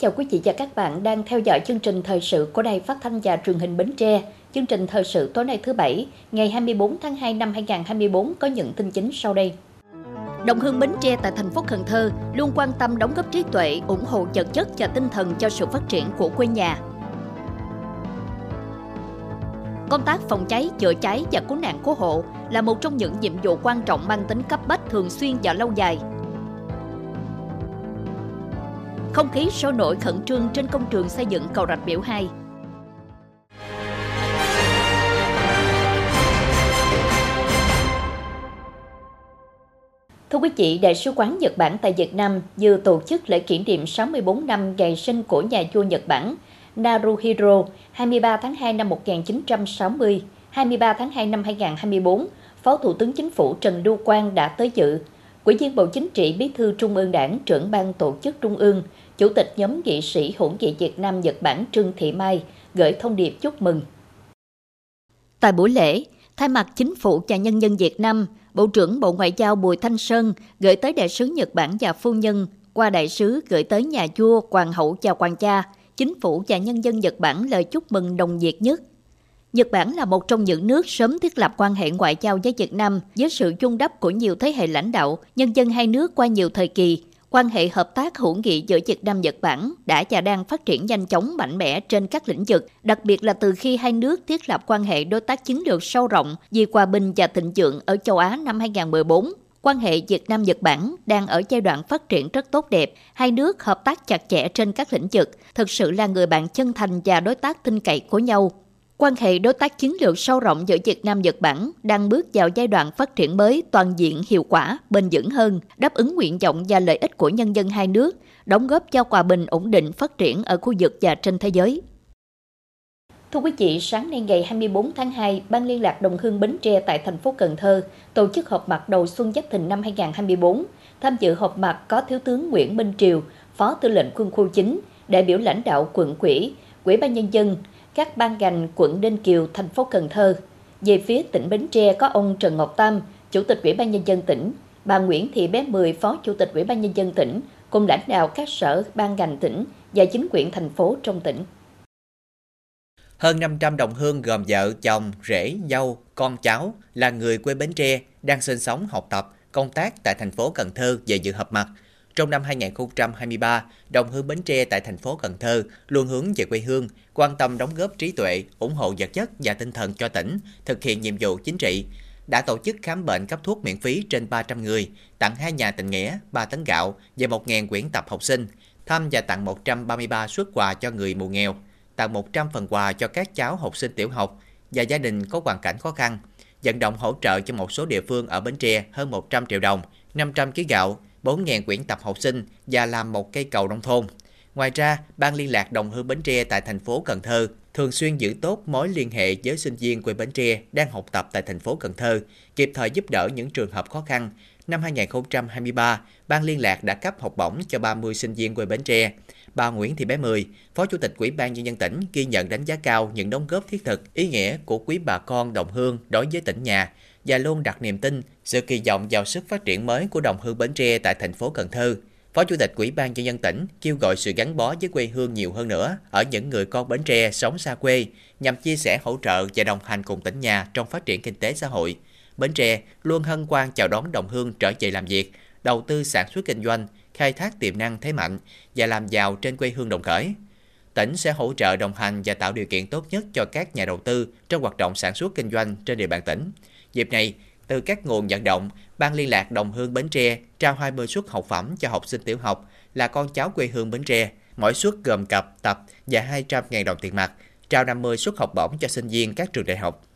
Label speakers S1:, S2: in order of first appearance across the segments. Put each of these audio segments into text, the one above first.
S1: Chào quý vị và các bạn đang theo dõi chương trình thời sự của Đài Phát thanh và Truyền hình Bến Tre. Chương trình thời sự tối nay thứ Bảy, ngày 24 tháng 2 năm 2024 có những tin chính sau đây. Đồng hương Bến Tre tại thành phố Cần Thơ luôn quan tâm đóng góp trí tuệ, ủng hộ vật chất và tinh thần cho sự phát triển của quê nhà. Công tác phòng cháy, chữa cháy và cứu nạn cứu hộ là một trong những nhiệm vụ quan trọng mang tính cấp bách thường xuyên và lâu dài. Không khí sôi nổi khẩn trương trên công trường xây dựng cầu Rạch Biểu 2. Thưa quý vị, Đại sứ quán Nhật Bản tại Việt Nam vừa tổ chức lễ kỷ niệm 64 năm ngày sinh của nhà vua Nhật Bản Naruhiro 23 tháng 2 năm 1960, 23 tháng 2 năm 2024, Phó Thủ tướng Chính phủ Trần Lưu Quang đã tới dự. Ủy viên Bộ Chính trị Bí thư Trung ương Đảng, trưởng ban tổ chức Trung ương, Chủ tịch nhóm nghị sĩ hỗn nghị Việt Nam Nhật Bản Trương Thị Mai gửi thông điệp chúc mừng. Tại buổi lễ, thay mặt chính phủ và nhân dân Việt Nam, Bộ trưởng Bộ Ngoại giao Bùi Thanh Sơn gửi tới đại sứ Nhật Bản và phu nhân, qua đại sứ gửi tới nhà vua, hoàng hậu và hoàng cha, chính phủ và nhân dân Nhật Bản lời chúc mừng đồng nhiệt nhất. Nhật Bản là một trong những nước sớm thiết lập quan hệ ngoại giao với Việt Nam với sự chung đắp của nhiều thế hệ lãnh đạo, nhân dân hai nước qua nhiều thời kỳ. Quan hệ hợp tác hữu nghị giữa Việt Nam Nhật Bản đã và đang phát triển nhanh chóng mạnh mẽ trên các lĩnh vực, đặc biệt là từ khi hai nước thiết lập quan hệ đối tác chiến lược sâu rộng vì hòa bình và thịnh vượng ở châu Á năm 2014 quan hệ Việt Nam-Nhật Bản đang ở giai đoạn phát triển rất tốt đẹp. Hai nước hợp tác chặt chẽ trên các lĩnh vực, thực sự là người bạn chân thành và đối tác tin cậy của nhau. Quan hệ đối tác chiến lược sâu rộng giữa Việt Nam Nhật Bản đang bước vào giai đoạn phát triển mới toàn diện hiệu quả, bền vững hơn, đáp ứng nguyện vọng và lợi ích của nhân dân hai nước, đóng góp cho hòa bình ổn định phát triển ở khu vực và trên thế giới. Thưa quý vị, sáng nay ngày 24 tháng 2, Ban liên lạc Đồng Hương Bến Tre tại thành phố Cần Thơ tổ chức họp mặt đầu xuân Giáp Thìn năm 2024. Tham dự họp mặt có Thiếu tướng Nguyễn Minh Triều, Phó Tư lệnh Quân khu 9, đại biểu lãnh đạo quận quỹ, Quỹ ban nhân dân, các ban ngành quận Ninh Kiều, thành phố Cần Thơ. Về phía tỉnh Bến Tre có ông Trần Ngọc Tam, Chủ tịch Ủy ban nhân dân tỉnh, bà Nguyễn Thị Bé Mười, Phó Chủ tịch Ủy ban nhân dân tỉnh, cùng lãnh đạo các sở, ban ngành tỉnh và chính quyền thành phố trong tỉnh.
S2: Hơn 500 đồng hương gồm vợ, chồng, rể, dâu, con cháu là người quê Bến Tre đang sinh sống, học tập, công tác tại thành phố Cần Thơ về dự họp mặt. Trong năm 2023, đồng hương Bến Tre tại thành phố Cần Thơ luôn hướng về quê hương, quan tâm đóng góp trí tuệ, ủng hộ vật chất và tinh thần cho tỉnh, thực hiện nhiệm vụ chính trị, đã tổ chức khám bệnh cấp thuốc miễn phí trên 300 người, tặng hai nhà tình nghĩa, 3 tấn gạo và 1.000 quyển tập học sinh, thăm và tặng 133 suất quà cho người mù nghèo tặng 100 phần quà cho các cháu học sinh tiểu học và gia đình có hoàn cảnh khó khăn, vận động hỗ trợ cho một số địa phương ở Bến Tre hơn 100 triệu đồng, 500 kg gạo, 4.000 quyển tập học sinh và làm một cây cầu nông thôn. Ngoài ra, Ban liên lạc đồng hương Bến Tre tại thành phố Cần Thơ thường xuyên giữ tốt mối liên hệ với sinh viên quê Bến Tre đang học tập tại thành phố Cần Thơ, kịp thời giúp đỡ những trường hợp khó khăn. Năm 2023, Ban liên lạc đã cấp học bổng cho 30 sinh viên quê Bến Tre. Bà Nguyễn Thị Bé Mười, Phó Chủ tịch Ủy ban Nhân dân tỉnh ghi nhận đánh giá cao những đóng góp thiết thực, ý nghĩa của quý bà con đồng hương đối với tỉnh nhà và luôn đặt niềm tin, sự kỳ vọng vào sức phát triển mới của đồng hương Bến Tre tại thành phố Cần Thơ. Phó Chủ tịch Ủy ban Nhân dân tỉnh kêu gọi sự gắn bó với quê hương nhiều hơn nữa ở những người con Bến Tre sống xa quê nhằm chia sẻ hỗ trợ và đồng hành cùng tỉnh nhà trong phát triển kinh tế xã hội. Bến Tre luôn hân hoan chào đón đồng hương trở về làm việc, đầu tư sản xuất kinh doanh, khai thác tiềm năng thế mạnh và làm giàu trên quê hương đồng khởi. Tỉnh sẽ hỗ trợ đồng hành và tạo điều kiện tốt nhất cho các nhà đầu tư trong hoạt động sản xuất kinh doanh trên địa bàn tỉnh. Dịp này, từ các nguồn vận động, Ban liên lạc Đồng Hương Bến Tre trao 20 suất học phẩm cho học sinh tiểu học là con cháu quê hương Bến Tre. Mỗi suất gồm cặp, tập và 200.000 đồng tiền mặt, trao 50 suất học bổng cho sinh viên các trường đại học.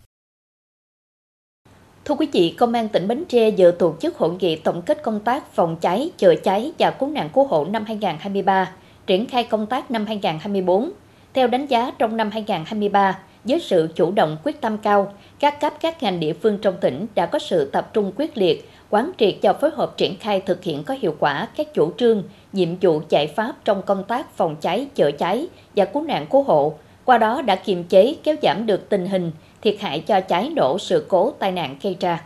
S1: Thưa quý vị, Công an tỉnh Bến Tre vừa tổ chức hội nghị tổng kết công tác phòng cháy, chữa cháy và cứu nạn cứu hộ năm 2023, triển khai công tác năm 2024. Theo đánh giá trong năm 2023, với sự chủ động quyết tâm cao, các cấp các ngành địa phương trong tỉnh đã có sự tập trung quyết liệt, quán triệt và phối hợp triển khai thực hiện có hiệu quả các chủ trương, nhiệm vụ giải pháp trong công tác phòng cháy, chữa cháy và cứu nạn cứu hộ, qua đó đã kiềm chế kéo giảm được tình hình thiệt hại cho cháy nổ sự cố tai nạn gây ra.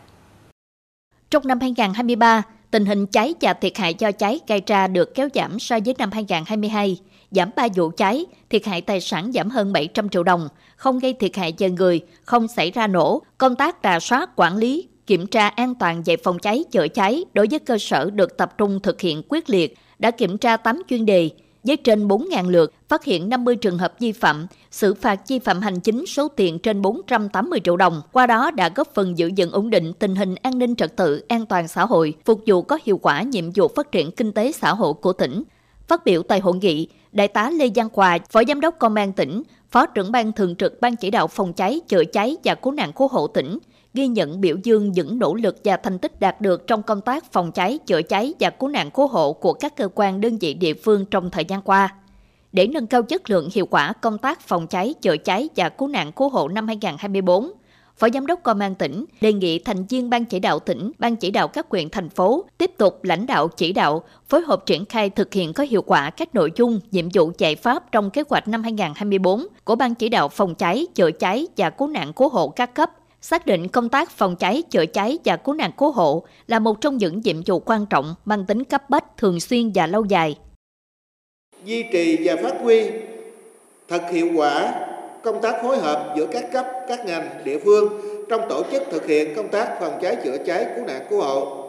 S1: Trong năm 2023, tình hình cháy và thiệt hại do cháy gây ra được kéo giảm so với năm 2022. Giảm 3 vụ cháy, thiệt hại tài sản giảm hơn 700 triệu đồng, không gây thiệt hại về người, không xảy ra nổ. Công tác rà soát, quản lý, kiểm tra an toàn về phòng cháy, chữa cháy đối với cơ sở được tập trung thực hiện quyết liệt, đã kiểm tra 8 chuyên đề, với trên 4.000 lượt, phát hiện 50 trường hợp vi phạm, xử phạt vi phạm hành chính số tiền trên 480 triệu đồng. Qua đó đã góp phần giữ vững ổn định tình hình an ninh trật tự, an toàn xã hội, phục vụ có hiệu quả nhiệm vụ phát triển kinh tế xã hội của tỉnh. Phát biểu tại hội nghị, Đại tá Lê Giang Hòa, Phó Giám đốc Công an tỉnh, Phó trưởng ban thường trực Ban chỉ đạo phòng cháy, chữa cháy và cứu nạn cứu hộ tỉnh, ghi nhận biểu dương những nỗ lực và thành tích đạt được trong công tác phòng cháy, chữa cháy và cứu nạn cứu hộ của các cơ quan đơn vị địa phương trong thời gian qua. Để nâng cao chất lượng hiệu quả công tác phòng cháy, chữa cháy và cứu nạn cứu hộ năm 2024, Phó Giám đốc Công an tỉnh đề nghị thành viên Ban chỉ đạo tỉnh, Ban chỉ đạo các huyện thành phố tiếp tục lãnh đạo chỉ đạo, phối hợp triển khai thực hiện có hiệu quả các nội dung, nhiệm vụ giải pháp trong kế hoạch năm 2024 của Ban chỉ đạo phòng cháy, chữa cháy và cứu nạn cứu hộ các cấp xác định công tác phòng cháy, chữa cháy và cứu nạn cứu hộ là một trong những nhiệm vụ quan trọng mang tính cấp bách, thường xuyên và lâu dài.
S3: Duy trì và phát huy thật hiệu quả công tác phối hợp giữa các cấp, các ngành, địa phương trong tổ chức thực hiện công tác phòng cháy, chữa cháy, cứu nạn cứu hộ.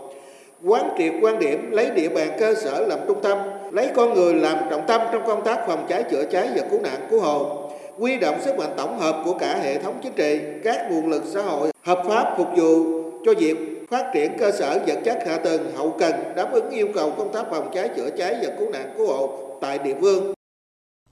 S3: Quán triệt quan điểm lấy địa bàn cơ sở làm trung tâm, lấy con người làm trọng tâm trong công tác phòng cháy, chữa cháy và cứu nạn cứu hộ quy động sức mạnh tổng hợp của cả hệ thống chính trị, các nguồn lực xã hội hợp pháp phục vụ cho việc phát triển cơ sở vật chất hạ tầng hậu cần đáp ứng yêu cầu công tác phòng cháy chữa cháy và cứu nạn cứu hộ tại địa phương.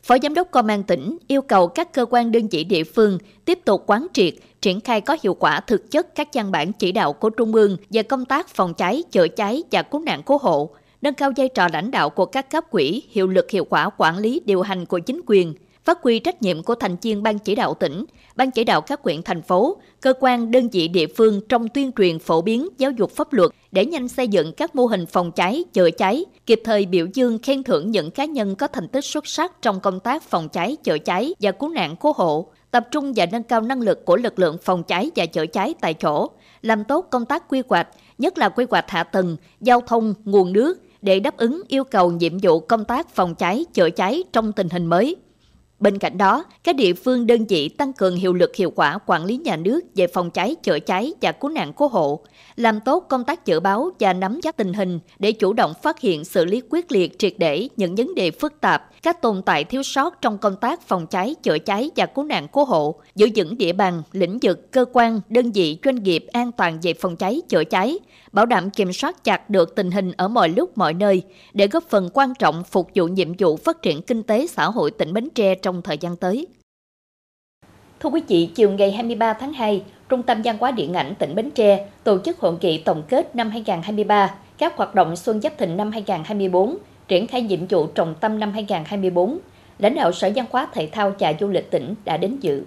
S1: Phó Giám đốc Công an tỉnh yêu cầu các cơ quan đơn vị địa phương tiếp tục quán triệt, triển khai có hiệu quả thực chất các văn bản chỉ đạo của Trung ương về công tác phòng cháy, chữa cháy và cứu nạn cứu hộ, nâng cao vai trò lãnh đạo của các cấp quỹ, hiệu lực hiệu quả quản lý điều hành của chính quyền, phát huy trách nhiệm của thành viên ban chỉ đạo tỉnh, ban chỉ đạo các huyện thành phố, cơ quan đơn vị địa phương trong tuyên truyền phổ biến giáo dục pháp luật để nhanh xây dựng các mô hình phòng cháy, chữa cháy, kịp thời biểu dương khen thưởng những cá nhân có thành tích xuất sắc trong công tác phòng cháy, chữa cháy và cứu nạn cứu hộ, tập trung và nâng cao năng lực của lực lượng phòng cháy và chữa cháy tại chỗ, làm tốt công tác quy hoạch, nhất là quy hoạch hạ tầng, giao thông, nguồn nước để đáp ứng yêu cầu nhiệm vụ công tác phòng cháy, chữa cháy trong tình hình mới. Bên cạnh đó, các địa phương đơn vị tăng cường hiệu lực hiệu quả quản lý nhà nước về phòng cháy, chữa cháy và cứu nạn cứu hộ, làm tốt công tác dự báo và nắm chắc tình hình để chủ động phát hiện xử lý quyết liệt triệt để những vấn đề phức tạp, các tồn tại thiếu sót trong công tác phòng cháy, chữa cháy và cứu nạn cứu hộ, giữ vững địa bàn, lĩnh vực, cơ quan, đơn vị, doanh nghiệp an toàn về phòng cháy, chữa cháy, bảo đảm kiểm soát chặt được tình hình ở mọi lúc mọi nơi để góp phần quan trọng phục vụ nhiệm vụ phát triển kinh tế xã hội tỉnh Bến Tre trong thời gian tới. Thưa quý vị, chiều ngày 23 tháng 2, Trung tâm văn hóa điện ảnh tỉnh Bến Tre tổ chức hội nghị tổng kết năm 2023, các hoạt động Xuân Giáp Thịnh năm 2024, triển khai nhiệm vụ trọng tâm năm 2024. Lãnh đạo Sở Văn hóa Thể thao và Du lịch tỉnh đã đến dự.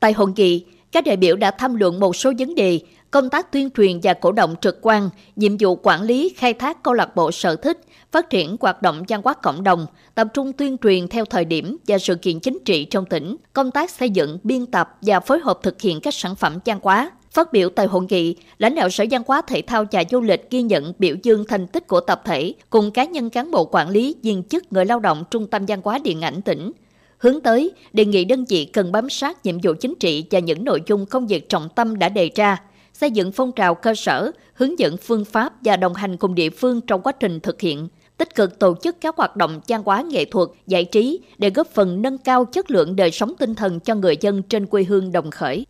S1: Tại hội nghị, các đại biểu đã tham luận một số vấn đề công tác tuyên truyền và cổ động trực quan, nhiệm vụ quản lý, khai thác câu lạc bộ sở thích, phát triển hoạt động văn hóa cộng đồng, tập trung tuyên truyền theo thời điểm và sự kiện chính trị trong tỉnh, công tác xây dựng, biên tập và phối hợp thực hiện các sản phẩm văn hóa. Phát biểu tại hội nghị, lãnh đạo Sở Văn hóa Thể thao và Du lịch ghi nhận biểu dương thành tích của tập thể cùng cá nhân cán bộ quản lý, viên chức, người lao động Trung tâm Văn hóa Điện ảnh tỉnh. Hướng tới, đề nghị đơn vị cần bám sát nhiệm vụ chính trị và những nội dung công việc trọng tâm đã đề ra, xây dựng phong trào cơ sở, hướng dẫn phương pháp và đồng hành cùng địa phương trong quá trình thực hiện, tích cực tổ chức các hoạt động văn hóa nghệ thuật, giải trí để góp phần nâng cao chất lượng đời sống tinh thần cho người dân trên quê hương Đồng Khởi.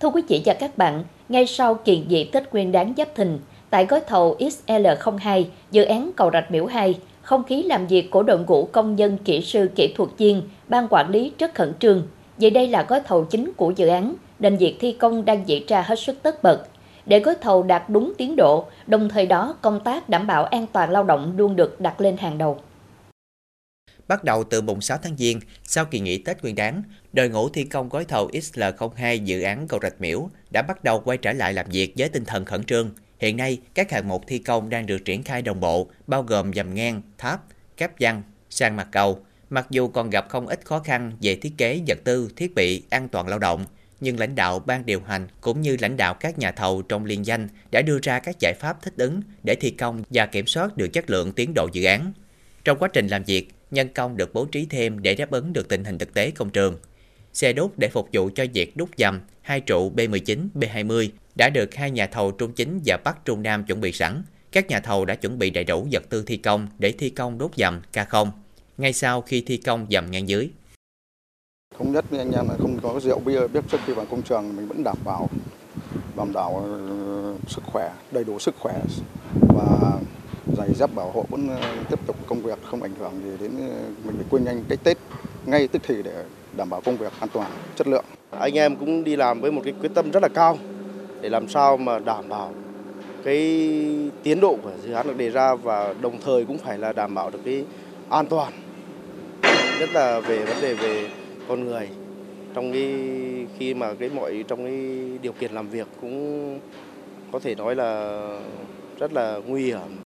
S1: Thưa quý vị và các bạn, ngay sau kỳ dị Tết Nguyên đáng Giáp Thìn, tại gói thầu XL02, dự án cầu Rạch Miễu 2, không khí làm việc của đội ngũ công nhân kỹ sư kỹ thuật viên, ban quản lý rất khẩn trương. Vì đây là gói thầu chính của dự án, nên việc thi công đang diễn ra hết sức tất bật. Để gói thầu đạt đúng tiến độ, đồng thời đó công tác đảm bảo an toàn lao động luôn được đặt lên hàng đầu.
S2: Bắt đầu từ mùng 6 tháng Giêng, sau kỳ nghỉ Tết Nguyên đán, đội ngũ thi công gói thầu XL02 dự án cầu Rạch Miễu đã bắt đầu quay trở lại làm việc với tinh thần khẩn trương. Hiện nay, các hạng mục thi công đang được triển khai đồng bộ, bao gồm dầm ngang, tháp, cáp văn, sang mặt cầu. Mặc dù còn gặp không ít khó khăn về thiết kế vật tư, thiết bị, an toàn lao động, nhưng lãnh đạo ban điều hành cũng như lãnh đạo các nhà thầu trong liên danh đã đưa ra các giải pháp thích ứng để thi công và kiểm soát được chất lượng tiến độ dự án. Trong quá trình làm việc, nhân công được bố trí thêm để đáp ứng được tình hình thực tế công trường. Xe đốt để phục vụ cho việc đúc dầm hai trụ B19, B20 đã được hai nhà thầu Trung Chính và Bắc Trung Nam chuẩn bị sẵn. Các nhà thầu đã chuẩn bị đầy đủ vật tư thi công để thi công đốt dầm K0. Ngay sau khi thi công dầm ngang dưới,
S4: thống nhất với anh em là không có rượu bia biết trước khi vào công trường mình vẫn đảm bảo đảm bảo đảm sức khỏe đầy đủ sức khỏe và giày dép bảo hộ vẫn ờ, tiếp tục công việc, không ảnh hưởng gì đến ờ, mình phải quên nhanh cái Tết, ngay tức thì để đảm bảo công việc an toàn, chất lượng
S5: anh em cũng đi làm với một cái quyết tâm rất là cao để làm sao mà đảm bảo cái tiến độ của dự án được đề ra và đồng thời cũng phải là đảm bảo được cái an toàn, nhất là về vấn đề về con người trong cái khi mà cái mọi, trong cái điều kiện làm việc cũng có thể nói là rất là nguy hiểm.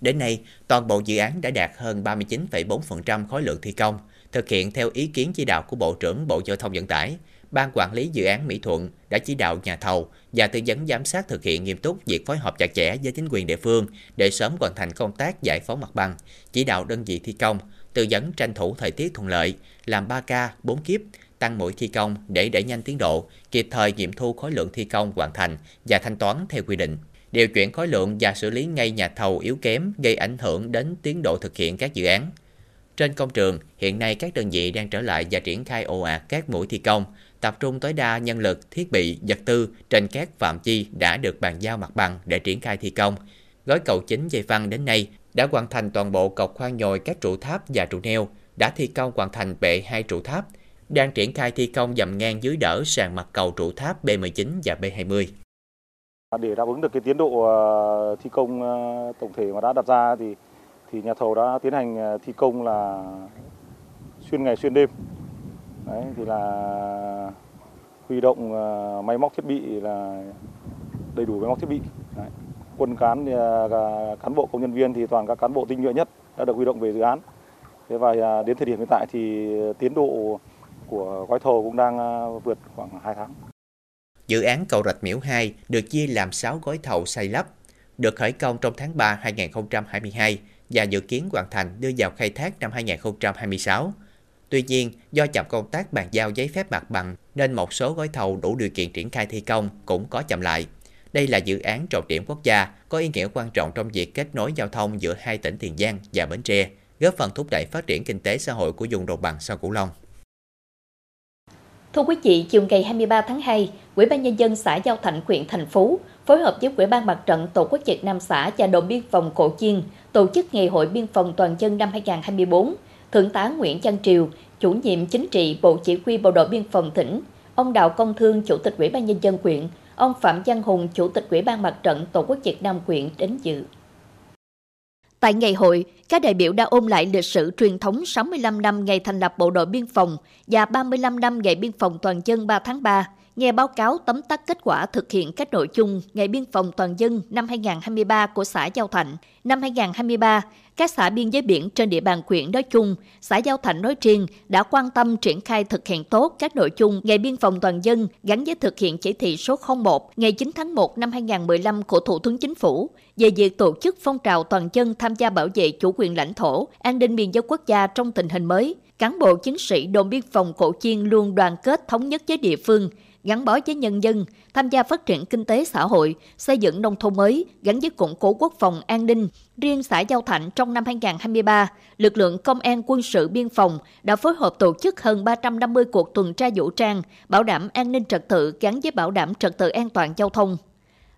S2: Đến nay, toàn bộ dự án đã đạt hơn 39,4% khối lượng thi công, thực hiện theo ý kiến chỉ đạo của Bộ trưởng Bộ Giao thông Vận tải. Ban quản lý dự án Mỹ Thuận đã chỉ đạo nhà thầu và tư vấn giám sát thực hiện nghiêm túc việc phối hợp chặt chẽ với chính quyền địa phương để sớm hoàn thành công tác giải phóng mặt bằng, chỉ đạo đơn vị thi công, tư vấn tranh thủ thời tiết thuận lợi, làm 3 ca, 4 kiếp, tăng mũi thi công để đẩy nhanh tiến độ, kịp thời nghiệm thu khối lượng thi công hoàn thành và thanh toán theo quy định. Điều chuyển khối lượng và xử lý ngay nhà thầu yếu kém gây ảnh hưởng đến tiến độ thực hiện các dự án. Trên công trường, hiện nay các đơn vị đang trở lại và triển khai ồ ạt các mũi thi công, tập trung tối đa nhân lực, thiết bị, vật tư trên các phạm chi đã được bàn giao mặt bằng để triển khai thi công. Gói cầu chính dây văn đến nay đã hoàn thành toàn bộ cọc khoan nhồi các trụ tháp và trụ neo, đã thi công hoàn thành bệ hai trụ tháp, đang triển khai thi công dầm ngang dưới đỡ sàn mặt cầu trụ tháp B19 và B20.
S6: Để đáp ứng được cái tiến độ ờ, thi công ờ, tổng thể mà đã đặt ra thì thì nhà thầu đã tiến hành ờ, thi công là xuyên ngày xuyên đêm. Đấy, thì là huy động máy móc thiết bị là đầy đủ máy móc thiết bị. Đấy quân cán thì cán bộ công nhân viên thì toàn các cán bộ tinh nhuệ nhất đã được huy động về dự án. Thế và à, đến thời điểm hiện tại thì tiến độ của gói thầu cũng đang vượt khoảng 2 tháng.
S2: Dự án cầu Rạch Miễu 2 được chia làm 6 gói thầu xây lắp, được khởi công trong tháng 3 2022 và dự kiến hoàn thành đưa vào khai thác năm 2026. Tuy nhiên, do chậm công tác bàn giao giấy phép mặt bằng nên một số gói thầu đủ điều kiện triển khai thi công cũng có chậm lại. Đây là dự án trọng điểm quốc gia có ý nghĩa quan trọng trong việc kết nối giao thông giữa hai tỉnh Tiền Giang và Bến Tre, góp phần thúc đẩy phát triển kinh tế xã hội của vùng đồng bằng sông Cửu Long.
S1: Thưa quý vị, chiều ngày 23 tháng 2, Ủy ban nhân dân xã Giao Thạnh huyện thành Phú phối hợp với Ủy ban Mặt trận Tổ quốc Việt Nam xã và đồn biên phòng Cổ Chiên tổ chức Ngày hội biên phòng toàn dân năm 2024. Thượng tá Nguyễn Văn Triều, chủ nhiệm chính trị Bộ Chỉ huy Bộ đội Biên phòng tỉnh, ông Đào Công Thương, Chủ tịch Ủy ban nhân dân huyện ông Phạm Văn Hùng, Chủ tịch Ủy ban Mặt trận Tổ quốc Việt Nam huyện đến dự. Tại ngày hội, các đại biểu đã ôn lại lịch sử truyền thống 65 năm ngày thành lập Bộ đội Biên phòng và 35 năm ngày biên phòng toàn dân 3 tháng 3, nghe báo cáo tóm tắt kết quả thực hiện các nội dung Ngày biên phòng toàn dân năm 2023 của xã Giao Thạnh. Năm 2023, các xã biên giới biển trên địa bàn huyện nói chung, xã Giao Thạnh nói riêng đã quan tâm triển khai thực hiện tốt các nội dung Ngày biên phòng toàn dân gắn với thực hiện chỉ thị số 01 ngày 9 tháng 1 năm 2015 của Thủ tướng Chính phủ về việc tổ chức phong trào toàn dân tham gia bảo vệ chủ quyền lãnh thổ, an ninh biên giới quốc gia trong tình hình mới. Cán bộ chiến sĩ đồn biên phòng Cổ Chiên luôn đoàn kết thống nhất với địa phương, gắn bó với nhân dân, tham gia phát triển kinh tế xã hội, xây dựng nông thôn mới gắn với củng cố quốc phòng an ninh. Riêng xã Giao Thạnh trong năm 2023, lực lượng công an quân sự biên phòng đã phối hợp tổ chức hơn 350 cuộc tuần tra vũ trang, bảo đảm an ninh trật tự gắn với bảo đảm trật tự an toàn giao thông.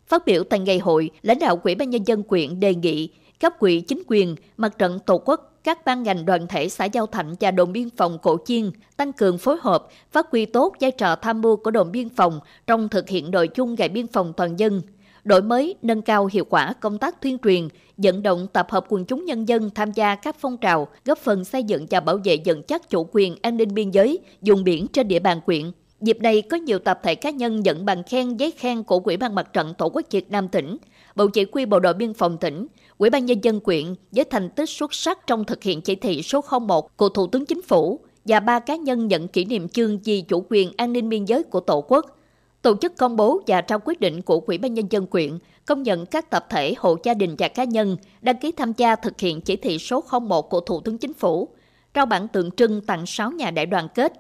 S1: Phát biểu tại ngày hội, lãnh đạo Quỹ ban nhân dân quyện đề nghị cấp quỹ chính quyền, mặt trận tổ quốc các ban ngành đoàn thể xã Giao Thạnh và đồn biên phòng Cổ Chiên tăng cường phối hợp, phát huy tốt vai trò tham mưu của đồn biên phòng trong thực hiện nội dung ngày biên phòng toàn dân, đổi mới, nâng cao hiệu quả công tác tuyên truyền, vận động tập hợp quần chúng nhân dân tham gia các phong trào, góp phần xây dựng và bảo vệ vững chắc chủ quyền an ninh biên giới, vùng biển trên địa bàn quyện. Dịp này có nhiều tập thể cá nhân nhận bằng khen giấy khen của Quỹ ban Mặt trận Tổ quốc Việt Nam tỉnh, Bộ Chỉ huy Bộ đội Biên phòng tỉnh, Quỹ ban Nhân dân quyện với thành tích xuất sắc trong thực hiện chỉ thị số 01 của Thủ tướng Chính phủ và ba cá nhân nhận kỷ niệm chương vì chủ quyền an ninh biên giới của Tổ quốc. Tổ chức công bố và trao quyết định của Quỹ ban Nhân dân quyện công nhận các tập thể, hộ gia đình và cá nhân đăng ký tham gia thực hiện chỉ thị số 01 của Thủ tướng Chính phủ, trao bản tượng trưng tặng 6 nhà đại đoàn kết.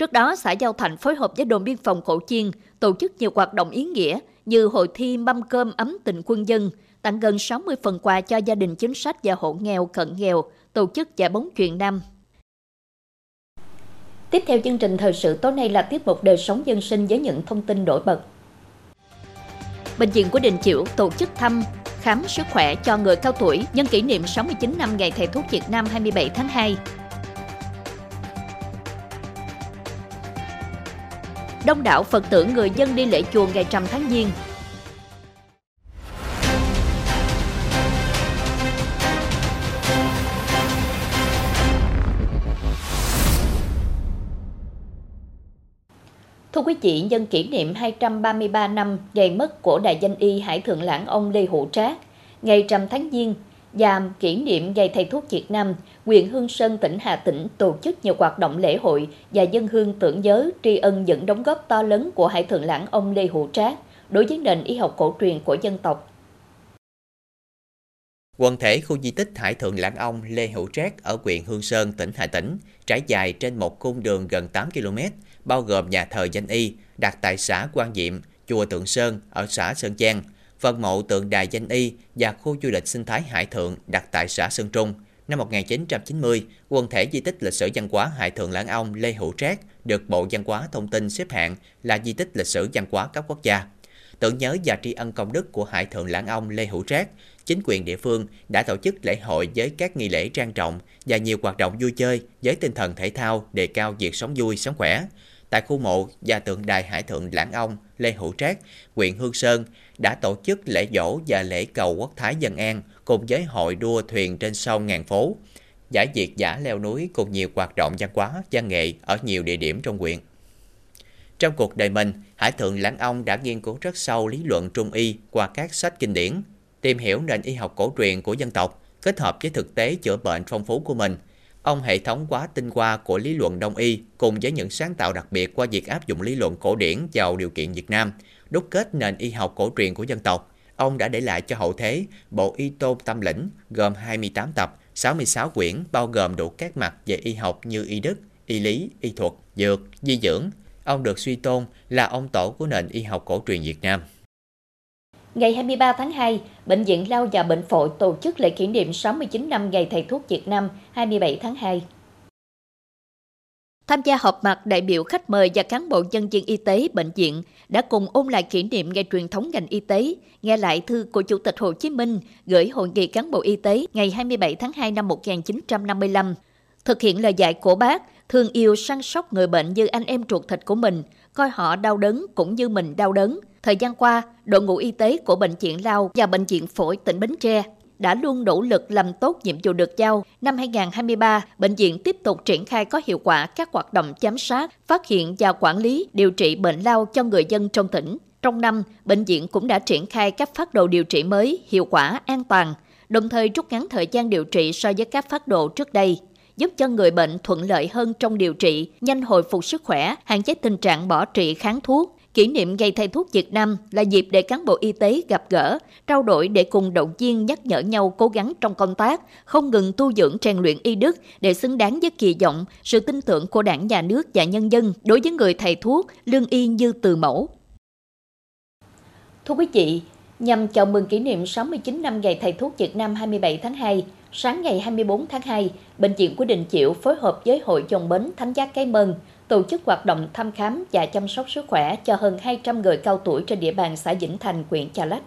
S1: Trước đó, xã Giao Thành phối hợp với đồn biên phòng Cổ Chiên tổ chức nhiều hoạt động ý nghĩa như hội thi mâm cơm ấm tình quân dân, tặng gần 60 phần quà cho gia đình chính sách và hộ nghèo cận nghèo, tổ chức giải bóng truyền năm. Tiếp theo chương trình thời sự tối nay là tiết mục đời sống dân sinh với những thông tin nổi bật. Bệnh viện của Đình Chiểu tổ chức thăm khám sức khỏe cho người cao tuổi nhân kỷ niệm 69 năm Ngày Thầy thuốc Việt Nam 27 tháng 2. Đông đảo Phật tử người dân đi lễ chùa ngày trăm tháng Giêng. Thưa quý vị, nhân kỷ niệm 233 năm ngày mất của đại danh y Hải Thượng Lãng ông Lê Hữu Trác, ngày trăm tháng Giêng Giam kỷ niệm Ngày Thầy thuốc Việt Nam, huyện Hương Sơn, tỉnh Hà Tĩnh tổ chức nhiều hoạt động lễ hội và dân hương tưởng nhớ tri ân những đóng góp to lớn của Hải Thượng Lãng ông Lê Hữu Trác đối với nền y học cổ truyền của dân tộc.
S2: Quần thể khu di tích Hải Thượng Lãng Ông Lê Hữu Trác ở huyện Hương Sơn, tỉnh Hà Tĩnh, trải dài trên một cung đường gần 8 km, bao gồm nhà thờ danh y, đặt tại xã Quan Diệm, chùa Tượng Sơn ở xã Sơn Giang, phần mộ tượng đài danh y và khu du lịch sinh thái Hải Thượng đặt tại xã Sơn Trung. Năm 1990, quần thể di tích lịch sử văn hóa Hải Thượng Lãng Ông Lê Hữu Trác được Bộ Văn hóa Thông tin xếp hạng là di tích lịch sử văn hóa cấp quốc gia. Tưởng nhớ và tri ân công đức của Hải Thượng Lãng Ông Lê Hữu Trác, chính quyền địa phương đã tổ chức lễ hội với các nghi lễ trang trọng và nhiều hoạt động vui chơi với tinh thần thể thao đề cao việc sống vui, sống khỏe. Tại khu mộ và tượng đài Hải Thượng Lãng Ông Lê Hữu Trác, huyện Hương Sơn đã tổ chức lễ dỗ và lễ cầu quốc thái dân an cùng với hội đua thuyền trên sông Ngàn Phố, giải diệt giả leo núi cùng nhiều hoạt động văn hóa, văn nghệ ở nhiều địa điểm trong huyện. Trong cuộc đời mình, Hải Thượng Lãng Ông đã nghiên cứu rất sâu lý luận trung y qua các sách kinh điển, tìm hiểu nền y học cổ truyền của dân tộc, kết hợp với thực tế chữa bệnh phong phú của mình. Ông hệ thống quá tinh hoa của lý luận đông y cùng với những sáng tạo đặc biệt qua việc áp dụng lý luận cổ điển vào điều kiện Việt Nam, đúc kết nền y học cổ truyền của dân tộc. Ông đã để lại cho hậu thế bộ Y Tôn Tâm Lĩnh gồm 28 tập, 66 quyển bao gồm đủ các mặt về y học như y đức, y lý, y thuật, dược, di dưỡng. Ông được suy tôn là ông tổ của nền y học cổ truyền Việt Nam.
S1: Ngày 23 tháng 2, Bệnh viện Lao và Bệnh phổi tổ chức lễ kỷ niệm 69 năm Ngày Thầy thuốc Việt Nam 27 tháng 2. Tham gia họp mặt, đại biểu khách mời và cán bộ nhân viên y tế bệnh viện đã cùng ôn lại kỷ niệm ngày truyền thống ngành y tế, nghe lại thư của Chủ tịch Hồ Chí Minh gửi Hội nghị cán bộ y tế ngày 27 tháng 2 năm 1955. Thực hiện lời dạy của bác, thương yêu săn sóc người bệnh như anh em ruột thịt của mình, coi họ đau đớn cũng như mình đau đớn. Thời gian qua, đội ngũ y tế của Bệnh viện Lao và Bệnh viện Phổi tỉnh Bến Tre đã luôn nỗ lực làm tốt nhiệm vụ được giao. Năm 2023, bệnh viện tiếp tục triển khai có hiệu quả các hoạt động giám sát, phát hiện và quản lý, điều trị bệnh lao cho người dân trong tỉnh. Trong năm, bệnh viện cũng đã triển khai các phát đồ điều trị mới, hiệu quả, an toàn, đồng thời rút ngắn thời gian điều trị so với các phát đồ trước đây giúp cho người bệnh thuận lợi hơn trong điều trị, nhanh hồi phục sức khỏe, hạn chế tình trạng bỏ trị kháng thuốc, Kỷ niệm Ngày Thầy thuốc Việt Nam là dịp để cán bộ y tế gặp gỡ, trao đổi để cùng động viên nhắc nhở nhau cố gắng trong công tác, không ngừng tu dưỡng rèn luyện y đức để xứng đáng với kỳ vọng, sự tin tưởng của đảng, nhà nước và nhân dân đối với người thầy thuốc, lương y như từ mẫu. Thưa quý vị, nhằm chào mừng kỷ niệm 69 năm Ngày Thầy thuốc Việt Nam 27 tháng 2, sáng ngày 24 tháng 2, Bệnh viện của Đình Chiểu phối hợp với Hội dòng bến Thánh Giác Cái mừng tổ chức hoạt động thăm khám và chăm sóc sức khỏe cho hơn 200 người cao tuổi trên địa bàn xã Vĩnh Thành, huyện Chà Lách.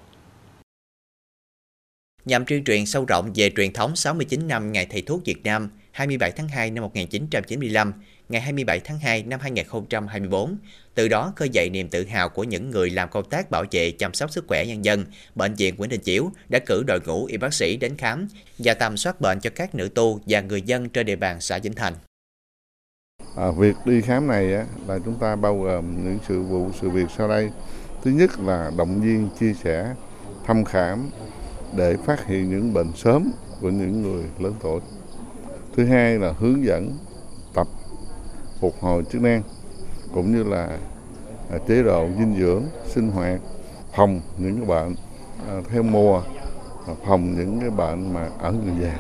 S2: Nhằm tuyên truyền sâu rộng về truyền thống 69 năm Ngày Thầy thuốc Việt Nam 27 tháng 2 năm 1995, ngày 27 tháng 2 năm 2024, từ đó khơi dậy niềm tự hào của những người làm công tác bảo vệ chăm sóc sức khỏe nhân dân. Bệnh viện Nguyễn Đình Chiểu đã cử đội ngũ y bác sĩ đến khám và tầm soát bệnh cho các nữ tu và người dân trên địa bàn xã Vĩnh Thành.
S7: À, việc đi khám này á, là chúng ta bao gồm những sự vụ sự việc sau đây. Thứ nhất là động viên chia sẻ, thăm khám để phát hiện những bệnh sớm của những người lớn tuổi. Thứ hai là hướng dẫn tập phục hồi chức năng cũng như là à, chế độ dinh dưỡng sinh hoạt phòng những cái bệnh à, theo mùa à, phòng những cái bệnh mà ở người già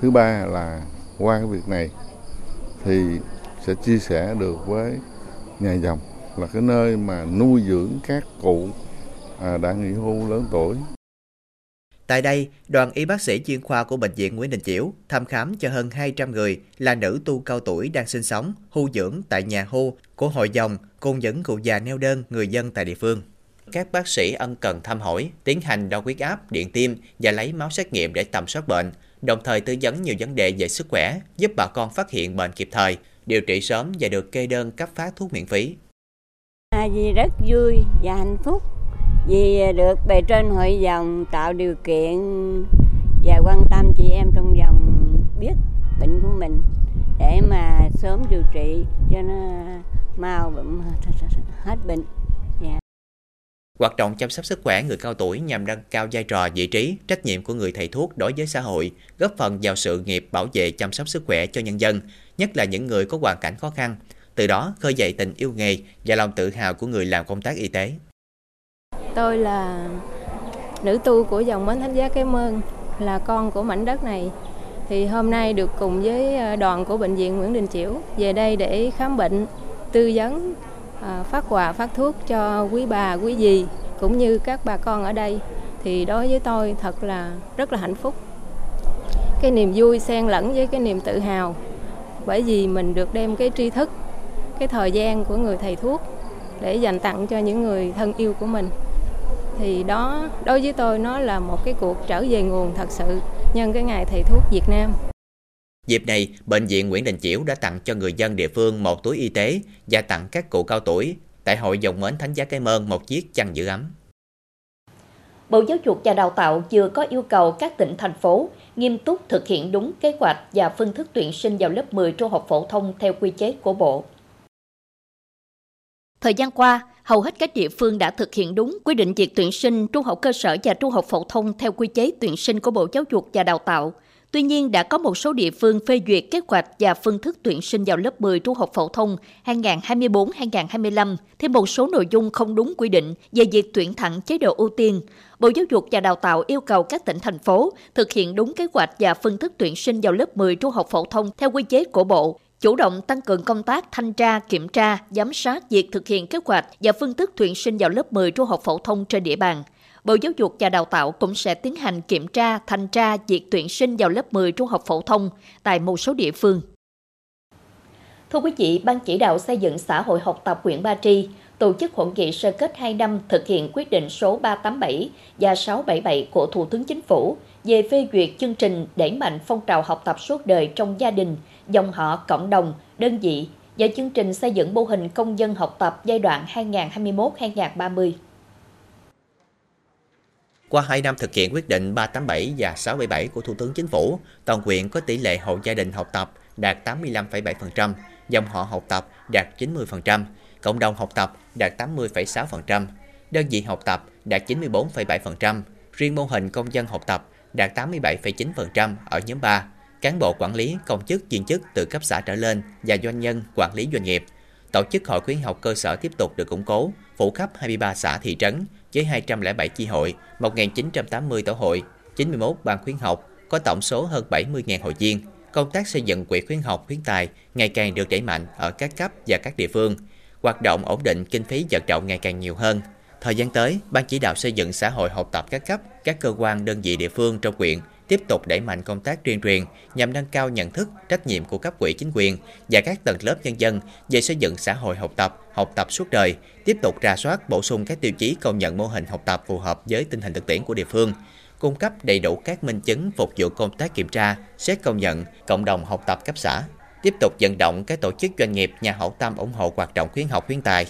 S7: thứ ba là qua cái việc này thì sẽ chia sẻ được với nhà dòng là cái nơi mà nuôi dưỡng các cụ à, đã nghỉ hưu lớn tuổi.
S2: Tại đây, đoàn y bác sĩ chuyên khoa của Bệnh viện Nguyễn Đình Chiểu thăm khám cho hơn 200 người là nữ tu cao tuổi đang sinh sống, hưu dưỡng tại nhà hưu của hội dòng cùng những cụ già neo đơn người dân tại địa phương. Các bác sĩ ân cần thăm hỏi, tiến hành đo huyết áp, điện tim và lấy máu xét nghiệm để tầm soát bệnh, đồng thời tư vấn nhiều vấn đề về sức khỏe, giúp bà con phát hiện bệnh kịp thời, điều trị sớm và được kê đơn cấp phát thuốc miễn phí.
S8: À, vì rất vui và hạnh phúc vì được bề trên hội dòng tạo điều kiện và quan tâm chị em trong dòng biết bệnh của mình để mà sớm điều trị cho nó mau hết bệnh.
S2: Hoạt động chăm sóc sức khỏe người cao tuổi nhằm nâng cao vai trò, vị trí, trách nhiệm của người thầy thuốc đối với xã hội, góp phần vào sự nghiệp bảo vệ chăm sóc sức khỏe cho nhân dân, nhất là những người có hoàn cảnh khó khăn, từ đó khơi dậy tình yêu nghề và lòng tự hào của người làm công tác y tế.
S9: Tôi là nữ tu của dòng Mến Thánh Giá Cái Mơn, là con của mảnh đất này. Thì hôm nay được cùng với ờ, đoàn của Bệnh viện Nguyễn Đình Chiểu về đây để khám bệnh, tư vấn, À, phát quà, phát thuốc cho quý bà, quý dì cũng như các bà con ở đây. Thì đối với tôi thật là rất là hạnh phúc. Cái niềm vui xen lẫn với cái niềm tự hào bởi vì mình được đem cái tri thức, cái thời gian của người thầy thuốc để dành tặng cho những người thân yêu của mình thì đó đối với tôi nó là một cái cuộc trở về nguồn thật sự nhân cái ngày thầy thuốc Việt Nam.
S2: Dịp này, Bệnh viện Nguyễn Đình Chiểu đã tặng cho người dân địa phương một túi y tế và tặng các cụ cao tuổi tại hội dòng mến Thánh Giá Cái Mơn một chiếc chăn giữ ấm.
S1: Bộ Giáo dục và Đào tạo chưa có yêu cầu các tỉnh, thành phố nghiêm túc thực hiện đúng kế hoạch và phương thức tuyển sinh vào lớp 10 trung học phổ thông theo quy chế của Bộ. Thời gian qua, hầu hết các địa phương đã thực hiện đúng quy định việc tuyển sinh trung học cơ sở và trung học phổ thông theo quy chế tuyển sinh của Bộ Giáo dục và Đào tạo. Tuy nhiên, đã có một số địa phương phê duyệt kế hoạch và phương thức tuyển sinh vào lớp 10 trung học phổ thông 2024-2025 thêm một số nội dung không đúng quy định về việc tuyển thẳng chế độ ưu tiên. Bộ Giáo dục và Đào tạo yêu cầu các tỉnh, thành phố thực hiện đúng kế hoạch và phương thức tuyển sinh vào lớp 10 trung học phổ thông theo quy chế của Bộ, chủ động tăng cường công tác thanh tra, kiểm tra, giám sát việc thực hiện kế hoạch và phương thức tuyển sinh vào lớp 10 trung học phổ thông trên địa bàn. Bộ Giáo dục và Đào tạo cũng sẽ tiến hành kiểm tra, thanh tra việc tuyển sinh vào lớp 10 trung học phổ thông tại một số địa phương. Thưa quý vị, Ban chỉ đạo xây dựng xã hội học tập huyện Ba Tri tổ chức hội nghị sơ kết 2 năm thực hiện quyết định số 387 và 677 của Thủ tướng Chính phủ về phê duyệt chương trình đẩy mạnh phong trào học tập suốt đời trong gia đình, dòng họ, cộng đồng, đơn vị và chương trình xây dựng mô hình công dân học tập giai đoạn 2021-2030.
S2: Qua 2 năm thực hiện quyết định 387 và 677 của Thủ tướng Chính phủ, toàn huyện có tỷ lệ hộ gia đình học tập đạt 85,7%, dòng họ học tập đạt 90%, cộng đồng học tập đạt 80,6%, đơn vị học tập đạt 94,7%, riêng mô hình công dân học tập đạt 87,9% ở nhóm 3, cán bộ quản lý, công chức, viên chức từ cấp xã trở lên và doanh nhân quản lý doanh nghiệp. Tổ chức hội khuyến học cơ sở tiếp tục được củng cố, phủ khắp 23 xã thị trấn với 207 chi hội, 1.980 tổ hội, 91 ban khuyến học, có tổng số hơn 70.000 hội viên. Công tác xây dựng quỹ khuyến học khuyến tài ngày càng được đẩy mạnh ở các cấp và các địa phương. Hoạt động ổn định kinh phí vận động ngày càng nhiều hơn. Thời gian tới, Ban chỉ đạo xây dựng xã hội học tập các cấp, các cơ quan đơn vị địa phương trong quyện tiếp tục đẩy mạnh công tác tuyên truyền nhằm nâng cao nhận thức, trách nhiệm của cấp quỹ chính quyền và các tầng lớp nhân dân về xây dựng xã hội học tập, học tập suốt đời, tiếp tục rà soát bổ sung các tiêu chí công nhận mô hình học tập phù hợp với tình hình thực tiễn của địa phương, cung cấp đầy đủ các minh chứng phục vụ công tác kiểm tra, xét công nhận cộng đồng học tập cấp xã, tiếp tục vận động các tổ chức doanh nghiệp nhà hảo tâm ủng hộ hoạt động khuyến học khuyến tài,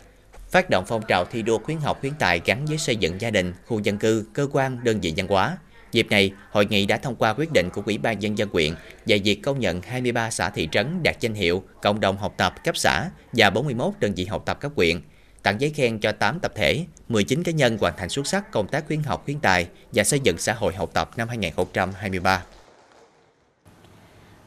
S2: phát động phong trào thi đua khuyến học khuyến tài gắn với xây dựng gia đình, khu dân cư, cơ quan, đơn vị văn hóa. Dịp này, hội nghị đã thông qua quyết định của Ủy ban nhân dân quyện về việc công nhận 23 xã thị trấn đạt danh hiệu cộng đồng học tập cấp xã và 41 đơn vị học tập cấp quyện, tặng giấy khen cho 8 tập thể, 19 cá nhân hoàn thành xuất sắc công tác khuyến học khuyến tài và xây dựng xã hội học tập năm 2023.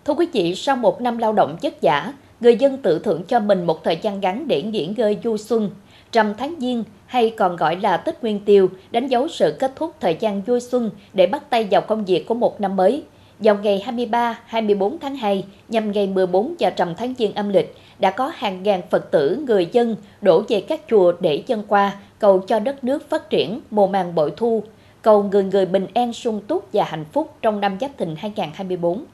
S1: Thưa quý vị, sau một năm lao động chất giả, người dân tự thưởng cho mình một thời gian ngắn để nghỉ ngơi du xuân. Trầm tháng Giêng hay còn gọi là Tết Nguyên Tiêu đánh dấu sự kết thúc thời gian vui xuân để bắt tay vào công việc của một năm mới. Vào ngày 23, 24 tháng 2, nhằm ngày 14 và trầm tháng Giêng âm lịch, đã có hàng ngàn Phật tử, người dân đổ về các chùa để dân qua, cầu cho đất nước phát triển, mùa màng bội thu, cầu người người bình an sung túc và hạnh phúc trong năm Giáp Thìn 2024.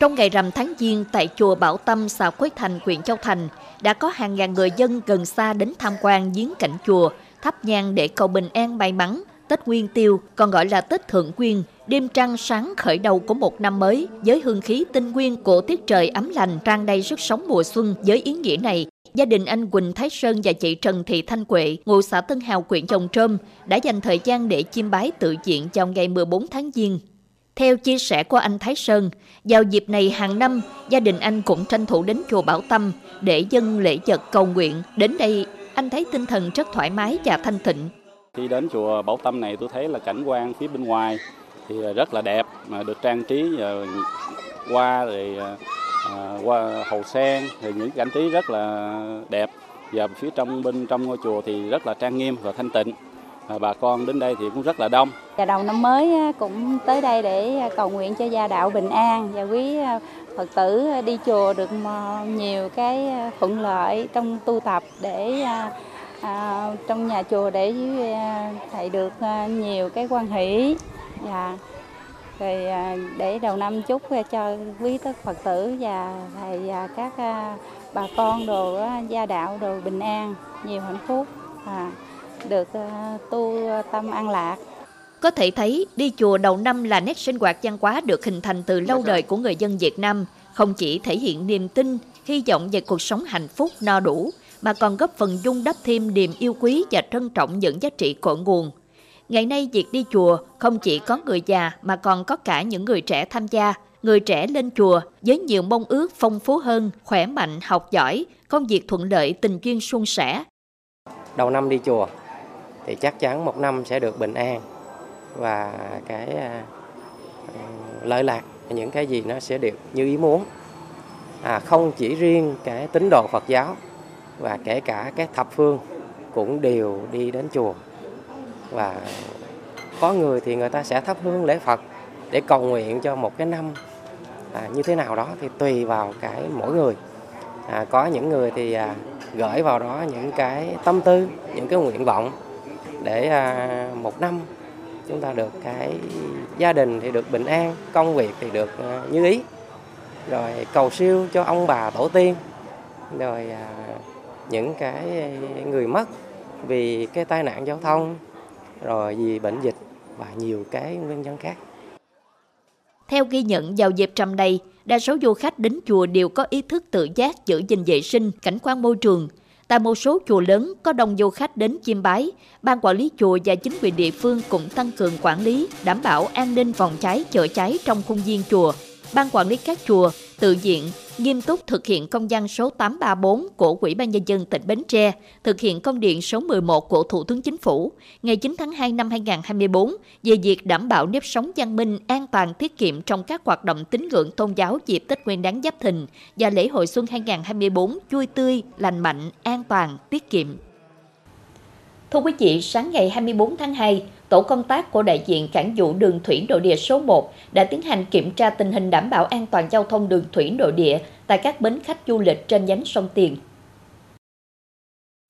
S1: Trong ngày rằm tháng Giêng tại chùa Bảo Tâm, xã Quế Thành, huyện Châu Thành, đã có hàng ngàn người dân gần xa đến tham quan giếng cảnh chùa, thắp nhang để cầu bình an may mắn. Tết Nguyên Tiêu, còn gọi là Tết Thượng Quyên, đêm trăng sáng khởi đầu của một năm mới với hương khí tinh nguyên của tiết trời ấm lành tràn đầy sức sống mùa xuân với ý nghĩa này gia đình anh Quỳnh Thái Sơn và chị Trần Thị Thanh Quệ, ngụ xã Tân Hào, huyện Chồng Trơm, đã dành thời gian để chiêm bái tự diện trong ngày 14 tháng Giêng. Theo chia sẻ của anh Thái Sơn, vào dịp này hàng năm, gia đình anh cũng tranh thủ đến chùa Bảo Tâm để dân lễ vật cầu nguyện. Đến đây, anh thấy tinh thần rất thoải mái và thanh tịnh.
S10: Khi đến chùa Bảo Tâm này tôi thấy là cảnh quan phía bên ngoài thì rất là đẹp, mà được trang trí hoa rồi à, qua hầu sen thì những cảnh trí rất là đẹp và phía trong bên trong ngôi chùa thì rất là trang nghiêm và thanh tịnh à, bà con đến đây thì cũng rất là đông.
S11: Và đầu năm mới cũng tới đây để cầu nguyện cho gia đạo bình an và quý Phật tử đi chùa được nhiều cái à, thuận lợi trong tu tập để à, à trong nhà chùa để à, thầy được nhiều cái quan hỷ. Và rồi để đầu năm chúc cho quý tất Phật tử và thầy và các bà con đồ gia đạo đồ bình an nhiều hạnh phúc à, được tu tâm an lạc
S1: có thể thấy, đi chùa đầu năm là nét sinh hoạt văn hóa được hình thành từ lâu đời của người dân Việt Nam, không chỉ thể hiện niềm tin, hy vọng về cuộc sống hạnh phúc no đủ, mà còn góp phần dung đắp thêm niềm yêu quý và trân trọng những giá trị cội nguồn. Ngày nay, việc đi chùa không chỉ có người già mà còn có cả những người trẻ tham gia. Người trẻ lên chùa với nhiều mong ước phong phú hơn, khỏe mạnh, học giỏi, công việc thuận lợi, tình duyên suôn sẻ.
S12: Đầu năm đi chùa thì chắc chắn một năm sẽ được bình an, và cái à, lợi lạc những cái gì nó sẽ được như ý muốn. À, không chỉ riêng cái tín đồ Phật giáo và kể cả các thập phương cũng đều đi đến chùa. Và có người thì người ta sẽ thắp hương lễ Phật để cầu nguyện cho một cái năm à, như thế nào đó thì tùy vào cái mỗi người. À, có những người thì à, gửi vào đó những cái tâm tư những cái nguyện vọng để à, một năm chúng ta được cái gia đình thì được bình an công việc thì được à, như ý rồi cầu siêu cho ông bà tổ tiên rồi à, những cái người mất vì cái tai nạn giao thông rồi vì bệnh dịch và nhiều cái nguyên nhân khác.
S1: Theo ghi nhận vào dịp trầm đây, đa số du khách đến chùa đều có ý thức tự giác giữ gìn vệ sinh, cảnh quan môi trường, Tại một số chùa lớn có đông du khách đến chiêm bái, ban quản lý chùa và chính quyền địa phương cũng tăng cường quản lý, đảm bảo an ninh phòng cháy chữa cháy trong khuôn viên chùa. Ban quản lý các chùa tự diện nghiêm túc thực hiện công văn số 834 của Ủy ban Nhân dân tỉnh Bến Tre, thực hiện công điện số 11 của Thủ tướng Chính phủ ngày 9 tháng 2 năm 2024 về việc đảm bảo nếp sống văn minh, an toàn, tiết kiệm trong các hoạt động tín ngưỡng tôn giáo dịp Tết Nguyên đán Giáp Thìn và lễ hội xuân 2024 vui tươi, lành mạnh, an toàn, tiết kiệm. Thưa quý vị, sáng ngày 24 tháng 2, tổ công tác của đại diện cảng vụ đường thủy nội địa số 1 đã tiến hành kiểm tra tình hình đảm bảo an toàn giao thông đường thủy nội địa tại các bến khách du lịch trên nhánh sông Tiền.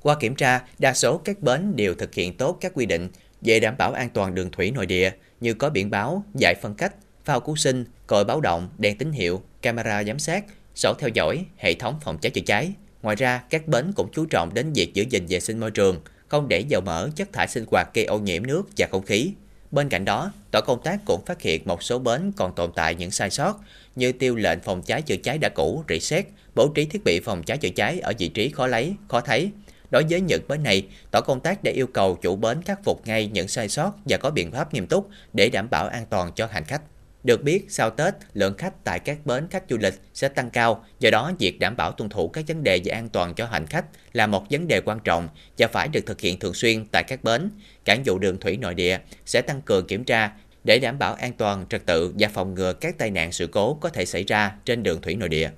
S2: Qua kiểm tra, đa số các bến đều thực hiện tốt các quy định về đảm bảo an toàn đường thủy nội địa như có biển báo, giải phân cách, phao cứu sinh, còi báo động, đèn tín hiệu, camera giám sát, sổ theo dõi, hệ thống phòng cháy chữa cháy. Ngoài ra, các bến cũng chú trọng đến việc giữ gìn vệ sinh môi trường, không để dầu mỡ, chất thải sinh hoạt gây ô nhiễm nước và không khí. Bên cạnh đó, tổ công tác cũng phát hiện một số bến còn tồn tại những sai sót như tiêu lệnh phòng cháy chữa cháy đã cũ, rỉ xét, bố trí thiết bị phòng cháy chữa cháy ở vị trí khó lấy, khó thấy. Đối với những bến này, tổ công tác đã yêu cầu chủ bến khắc phục ngay những sai sót và có biện pháp nghiêm túc để đảm bảo an toàn cho hành khách. Được biết, sau Tết, lượng khách tại các bến khách du lịch sẽ tăng cao, do đó việc đảm bảo tuân thủ các vấn đề về an toàn cho hành khách là một vấn đề quan trọng và phải được thực hiện thường xuyên tại các bến. Cảng vụ đường thủy nội địa sẽ tăng cường kiểm tra để đảm bảo an toàn, trật tự và phòng ngừa các tai nạn sự cố có thể xảy ra trên đường thủy nội địa.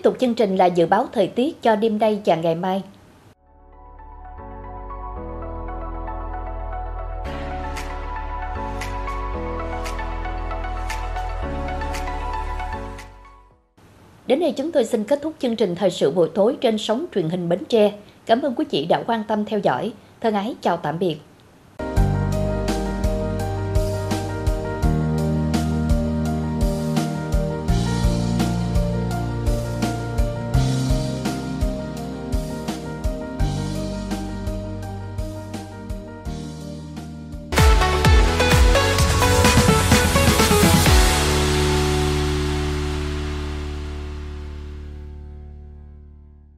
S1: Tiếp tục chương trình là dự báo thời tiết cho đêm nay và ngày mai. Đến đây chúng tôi xin kết thúc chương trình thời sự buổi tối trên sóng truyền hình Bến Tre. Cảm ơn quý vị đã quan tâm theo dõi. Thân ái, chào tạm biệt.